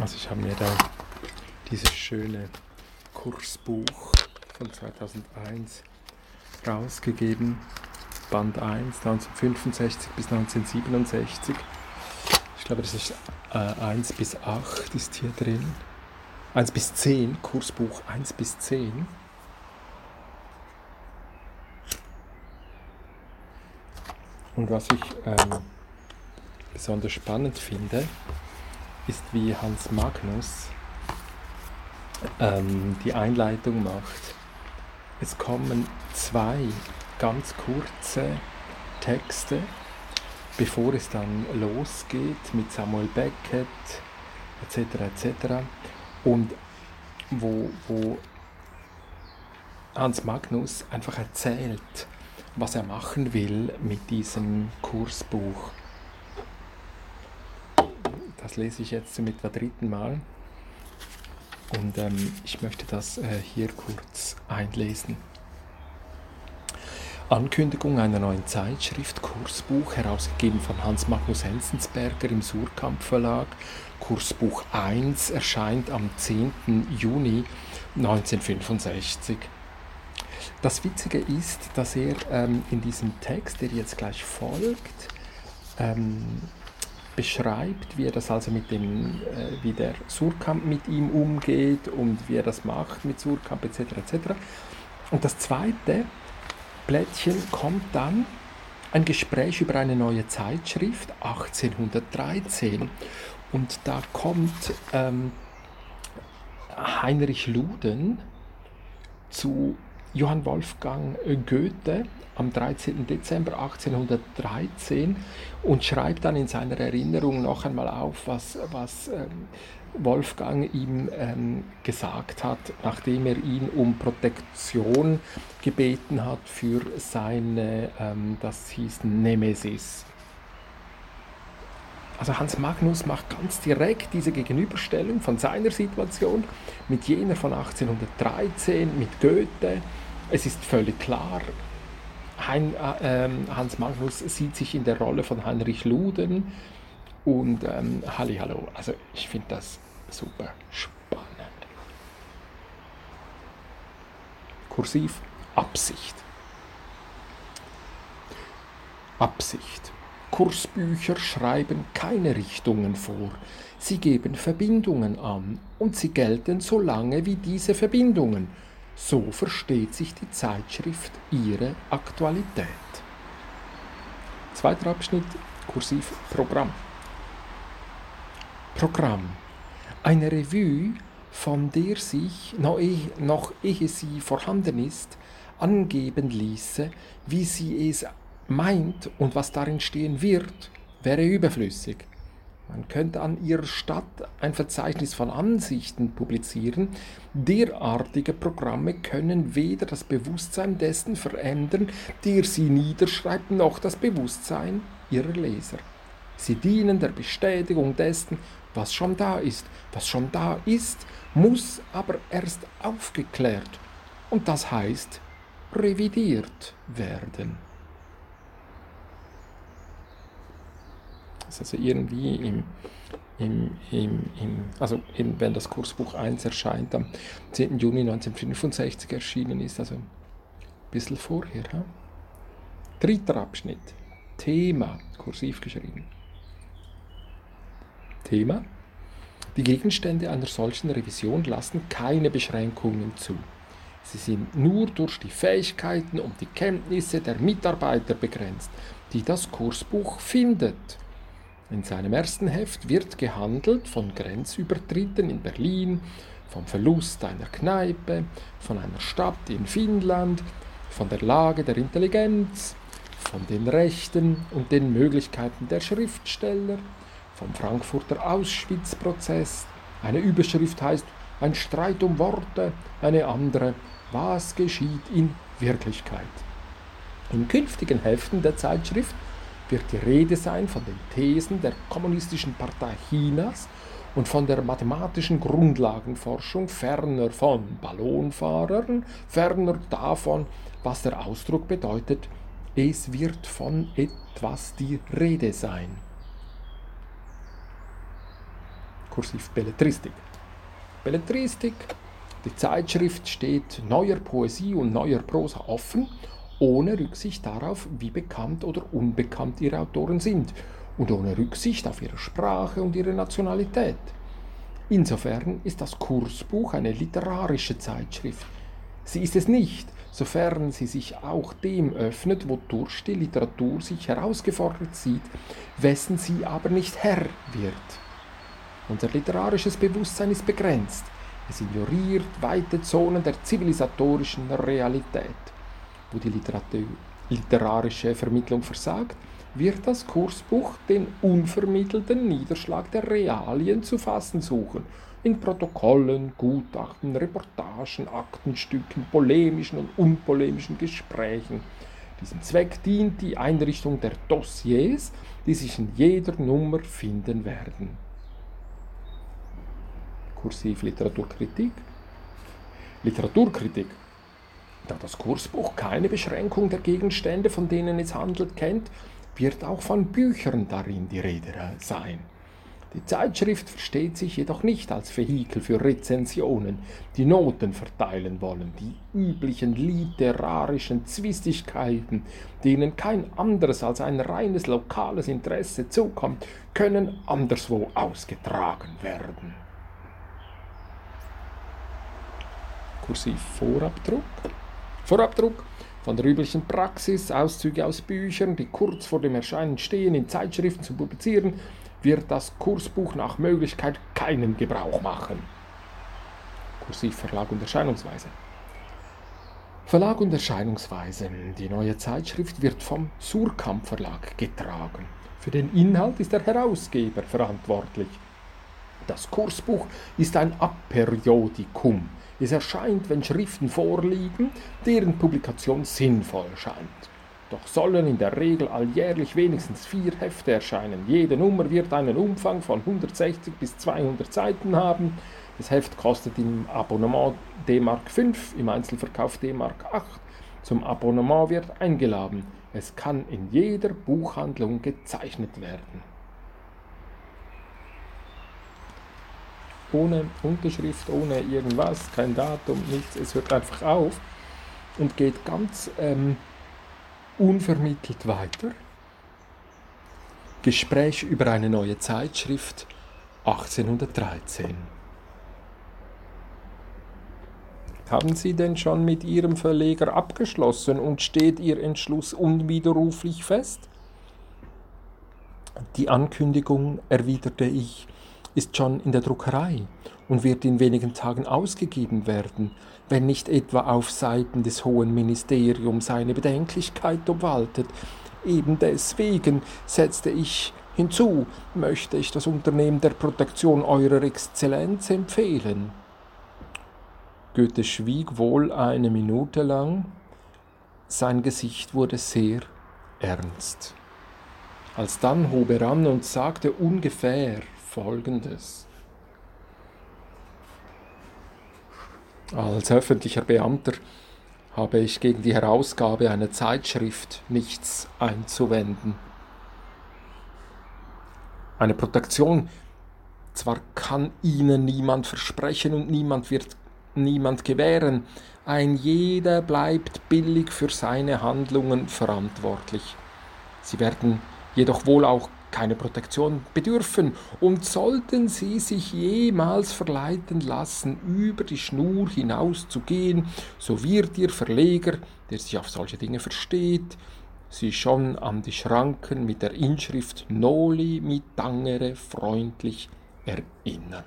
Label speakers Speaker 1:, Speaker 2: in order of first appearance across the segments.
Speaker 1: Also ich habe mir da dieses schöne Kursbuch von 2001 rausgegeben. Band 1, 1965 bis 1967. Ich glaube, das ist äh, 1 bis 8 ist hier drin. 1 bis 10, Kursbuch 1 bis 10. Und was ich ähm, besonders spannend finde, ist, wie Hans Magnus ähm, die Einleitung macht. Es kommen zwei ganz kurze Texte, bevor es dann losgeht mit Samuel Beckett etc. etc. Und wo, wo Hans Magnus einfach erzählt, was er machen will mit diesem Kursbuch. Das lese ich jetzt zum etwa dritten Mal. Und ähm, ich möchte das äh, hier kurz einlesen. Ankündigung einer neuen Zeitschrift, Kursbuch, herausgegeben von Hans Magnus Hensensberger im Surkamp Verlag. Kursbuch 1 erscheint am 10. Juni 1965. Das Witzige ist, dass er ähm, in diesem Text, der jetzt gleich folgt, ähm, beschreibt, wie er das also mit dem, äh, wie der Surkamp mit ihm umgeht und wie er das macht mit Surkamp etc. etc. Und das zweite Blättchen kommt dann ein Gespräch über eine neue Zeitschrift 1813 und da kommt ähm, Heinrich Luden zu Johann Wolfgang Goethe am 13. Dezember 1813 und schreibt dann in seiner Erinnerung noch einmal auf, was, was ähm, Wolfgang ihm ähm, gesagt hat, nachdem er ihn um Protektion gebeten hat für seine, ähm, das hieß Nemesis. Also Hans Magnus macht ganz direkt diese Gegenüberstellung von seiner Situation mit jener von 1813, mit Goethe. Es ist völlig klar, hein, äh, ähm, Hans Magnus sieht sich in der Rolle von Heinrich Luden und ähm, Hallo. Also ich finde das super spannend. Kursiv Absicht. Absicht. Kursbücher schreiben keine Richtungen vor, sie geben Verbindungen an und sie gelten so lange wie diese Verbindungen. So versteht sich die Zeitschrift ihre Aktualität. Zweiter Abschnitt, kursiv Programm. Programm. Eine Revue, von der sich, noch ehe, noch ehe sie vorhanden ist, angeben ließe, wie sie es meint und was darin stehen wird, wäre überflüssig. Man könnte an ihrer Stadt ein Verzeichnis von Ansichten publizieren. Derartige Programme können weder das Bewusstsein dessen verändern, der sie niederschreibt, noch das Bewusstsein ihrer Leser. Sie dienen der Bestätigung dessen, was schon da ist. Was schon da ist, muss aber erst aufgeklärt und das heißt revidiert werden. Ist also irgendwie im, im, im, im, also eben wenn das Kursbuch 1 erscheint, am 10. Juni 1965 erschienen ist, also ein bisschen vorher. Ja? Dritter Abschnitt. Thema, kursiv geschrieben. Thema. Die Gegenstände einer solchen Revision lassen keine Beschränkungen zu. Sie sind nur durch die Fähigkeiten und die Kenntnisse der Mitarbeiter begrenzt, die das Kursbuch findet in seinem ersten Heft wird gehandelt von Grenzübertritten in Berlin, vom Verlust einer Kneipe, von einer Stadt in Finnland, von der Lage der Intelligenz, von den Rechten und den Möglichkeiten der Schriftsteller, vom Frankfurter Auschwitz-Prozess. Eine Überschrift heißt Ein Streit um Worte, eine andere Was geschieht in Wirklichkeit. In künftigen Heften der Zeitschrift wird die Rede sein von den Thesen der Kommunistischen Partei Chinas und von der mathematischen Grundlagenforschung, ferner von Ballonfahrern, ferner davon, was der Ausdruck bedeutet, es wird von etwas die Rede sein. kursiv Belletristik. Belletristik, die Zeitschrift steht neuer Poesie und neuer Prosa offen, ohne Rücksicht darauf, wie bekannt oder unbekannt ihre Autoren sind und ohne Rücksicht auf ihre Sprache und ihre Nationalität. Insofern ist das Kursbuch eine literarische Zeitschrift. Sie ist es nicht, sofern sie sich auch dem öffnet, wodurch die Literatur sich herausgefordert sieht, wessen sie aber nicht Herr wird. Unser literarisches Bewusstsein ist begrenzt. Es ignoriert weite Zonen der zivilisatorischen Realität. Wo die literarische Vermittlung versagt, wird das Kursbuch den unvermittelten Niederschlag der Realien zu fassen suchen in Protokollen, Gutachten, Reportagen, Aktenstücken, polemischen und unpolemischen Gesprächen. Diesem Zweck dient die Einrichtung der Dossiers, die sich in jeder Nummer finden werden. Kursiv Literaturkritik. Literaturkritik. Da das Kursbuch keine Beschränkung der Gegenstände, von denen es handelt, kennt, wird auch von Büchern darin die Rede sein. Die Zeitschrift versteht sich jedoch nicht als Vehikel für Rezensionen, die Noten verteilen wollen, die üblichen literarischen Zwistigkeiten, denen kein anderes als ein reines lokales Interesse zukommt, können anderswo ausgetragen werden. Kursiv Vorabdruck. Vorabdruck von der üblichen Praxis, Auszüge aus Büchern, die kurz vor dem Erscheinen stehen, in Zeitschriften zu publizieren, wird das Kursbuch nach Möglichkeit keinen Gebrauch machen. Kursiv Verlag und Erscheinungsweise. Verlag und Erscheinungsweise. Die neue Zeitschrift wird vom Surkamp Verlag getragen. Für den Inhalt ist der Herausgeber verantwortlich. Das Kursbuch ist ein Aperiodikum. Es erscheint, wenn Schriften vorliegen, deren Publikation sinnvoll scheint. Doch sollen in der Regel alljährlich wenigstens vier Hefte erscheinen. Jede Nummer wird einen Umfang von 160 bis 200 Seiten haben. Das Heft kostet im Abonnement D-Mark 5, im Einzelverkauf D-Mark 8. Zum Abonnement wird eingeladen. Es kann in jeder Buchhandlung gezeichnet werden. Ohne Unterschrift, ohne irgendwas, kein Datum, nichts. Es hört einfach auf und geht ganz ähm, unvermittelt weiter. Gespräch über eine neue Zeitschrift 1813. Haben Sie denn schon mit Ihrem Verleger abgeschlossen und steht Ihr Entschluss unwiderruflich fest? Die Ankündigung, erwiderte ich, ist schon in der Druckerei und wird in wenigen Tagen ausgegeben werden, wenn nicht etwa auf Seiten des Hohen Ministeriums eine Bedenklichkeit obwaltet. Eben deswegen setzte ich hinzu, möchte ich das Unternehmen der Protektion Eurer Exzellenz empfehlen. Goethe schwieg wohl eine Minute lang, sein Gesicht wurde sehr ernst. Alsdann hob er an und sagte ungefähr Folgendes. Als öffentlicher Beamter habe ich gegen die Herausgabe einer Zeitschrift nichts einzuwenden. Eine Protektion, zwar kann Ihnen niemand versprechen und niemand wird niemand gewähren, ein jeder bleibt billig für seine Handlungen verantwortlich. Sie werden jedoch wohl auch keine Protektion bedürfen. Und sollten sie sich jemals verleiten lassen, über die Schnur hinauszugehen, so wird ihr Verleger, der sich auf solche Dinge versteht, sie schon an die Schranken mit der Inschrift Noli mit Tangere freundlich erinnern.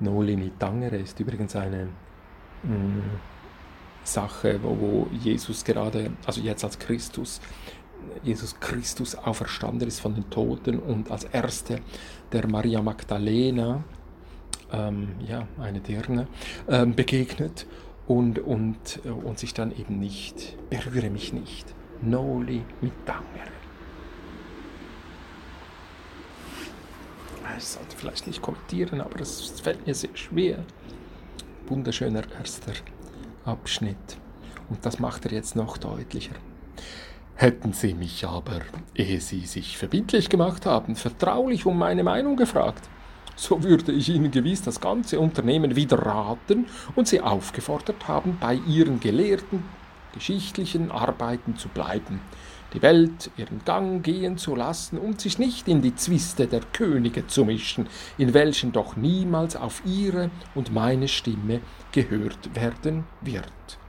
Speaker 1: Noli mit Tangere ist übrigens eine mh, mm, Sache, wo Jesus gerade, also jetzt als Christus, Jesus Christus auferstanden ist von den Toten und als erste der Maria Magdalena, ähm, ja, eine Dirne, ähm, begegnet und, und, äh, und sich dann eben nicht, berühre mich nicht, noli mit danger. Ich sollte vielleicht nicht kommentieren, aber es fällt mir sehr schwer. Wunderschöner erster Abschnitt. Und das macht er jetzt noch deutlicher. Hätten Sie mich aber, ehe Sie sich verbindlich gemacht haben, vertraulich um meine Meinung gefragt, so würde ich Ihnen gewiss das ganze Unternehmen wieder raten und Sie aufgefordert haben, bei Ihren gelehrten geschichtlichen Arbeiten zu bleiben, die Welt ihren Gang gehen zu lassen und sich nicht in die Zwiste der Könige zu mischen, in welchen doch niemals auf ihre und meine Stimme gehört werden wird.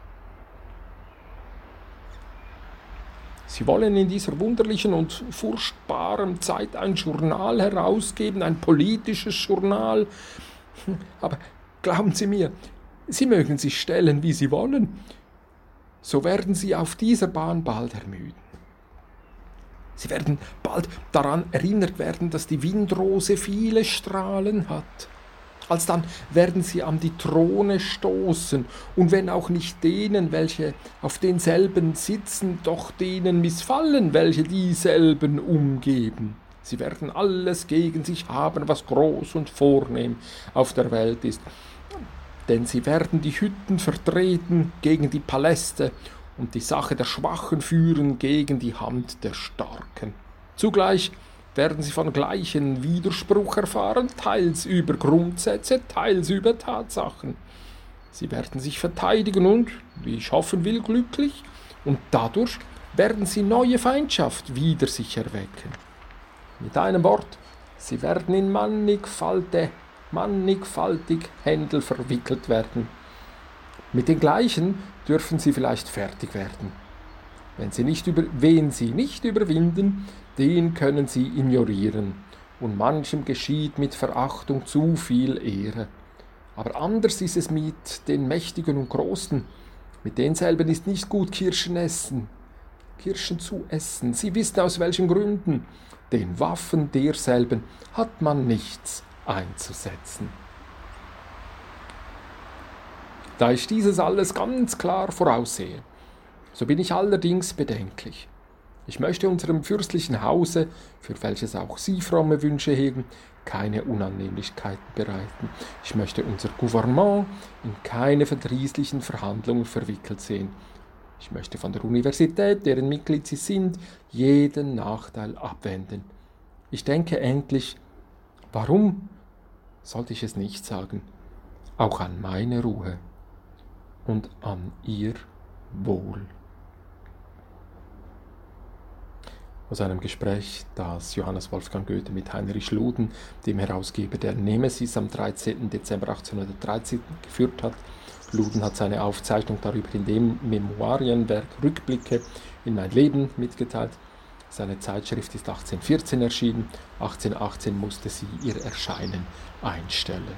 Speaker 1: Sie wollen in dieser wunderlichen und furchtbaren Zeit ein Journal herausgeben, ein politisches Journal. Aber glauben Sie mir, Sie mögen sich stellen, wie Sie wollen, so werden Sie auf dieser Bahn bald ermüden. Sie werden bald daran erinnert werden, dass die Windrose viele Strahlen hat. Alsdann werden sie an die Throne stoßen, und wenn auch nicht denen, welche auf denselben sitzen, doch denen missfallen, welche dieselben umgeben. Sie werden alles gegen sich haben, was groß und vornehm auf der Welt ist, denn sie werden die Hütten vertreten gegen die Paläste und die Sache der Schwachen führen gegen die Hand der Starken. Zugleich werden sie von gleichen Widerspruch erfahren, teils über Grundsätze, teils über Tatsachen. Sie werden sich verteidigen und, wie ich hoffen will, glücklich, und dadurch werden sie neue Feindschaft wider sich erwecken. Mit einem Wort, sie werden in mannigfalte, mannigfaltig Händel verwickelt werden. Mit den gleichen dürfen sie vielleicht fertig werden. Wenn sie nicht über, wen sie nicht überwinden, den können sie ignorieren, und manchem geschieht mit Verachtung zu viel Ehre. Aber anders ist es mit den Mächtigen und Großen, mit denselben ist nicht gut Kirschen essen, Kirschen zu essen. Sie wissen aus welchen Gründen. Den Waffen derselben hat man nichts einzusetzen. Da ich dieses alles ganz klar voraussehe, so bin ich allerdings bedenklich. Ich möchte unserem fürstlichen Hause, für welches auch Sie fromme Wünsche hegen, keine Unannehmlichkeiten bereiten. Ich möchte unser Gouvernement in keine verdrießlichen Verhandlungen verwickelt sehen. Ich möchte von der Universität, deren Mitglied Sie sind, jeden Nachteil abwenden. Ich denke endlich, warum sollte ich es nicht sagen, auch an meine Ruhe und an ihr Wohl. Aus einem Gespräch, das Johannes Wolfgang Goethe mit Heinrich Luden, dem Herausgeber der Nemesis, am 13. Dezember 1813 geführt hat. Luden hat seine Aufzeichnung darüber in dem Memoirienwerk Rückblicke in mein Leben mitgeteilt. Seine Zeitschrift ist 1814 erschienen, 1818 musste sie ihr Erscheinen einstellen.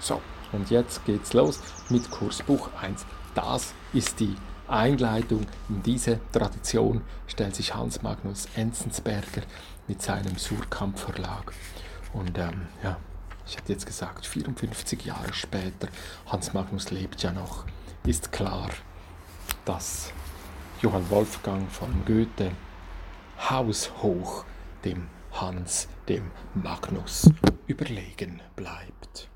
Speaker 1: So, und jetzt geht's los mit Kursbuch 1. Das ist die Einleitung in diese Tradition, stellt sich Hans Magnus Enzensberger mit seinem Surkamp Verlag. Und ähm, ja, ich hätte jetzt gesagt, 54 Jahre später, Hans Magnus lebt ja noch, ist klar, dass Johann Wolfgang von Goethe haushoch dem Hans, dem Magnus überlegen bleibt.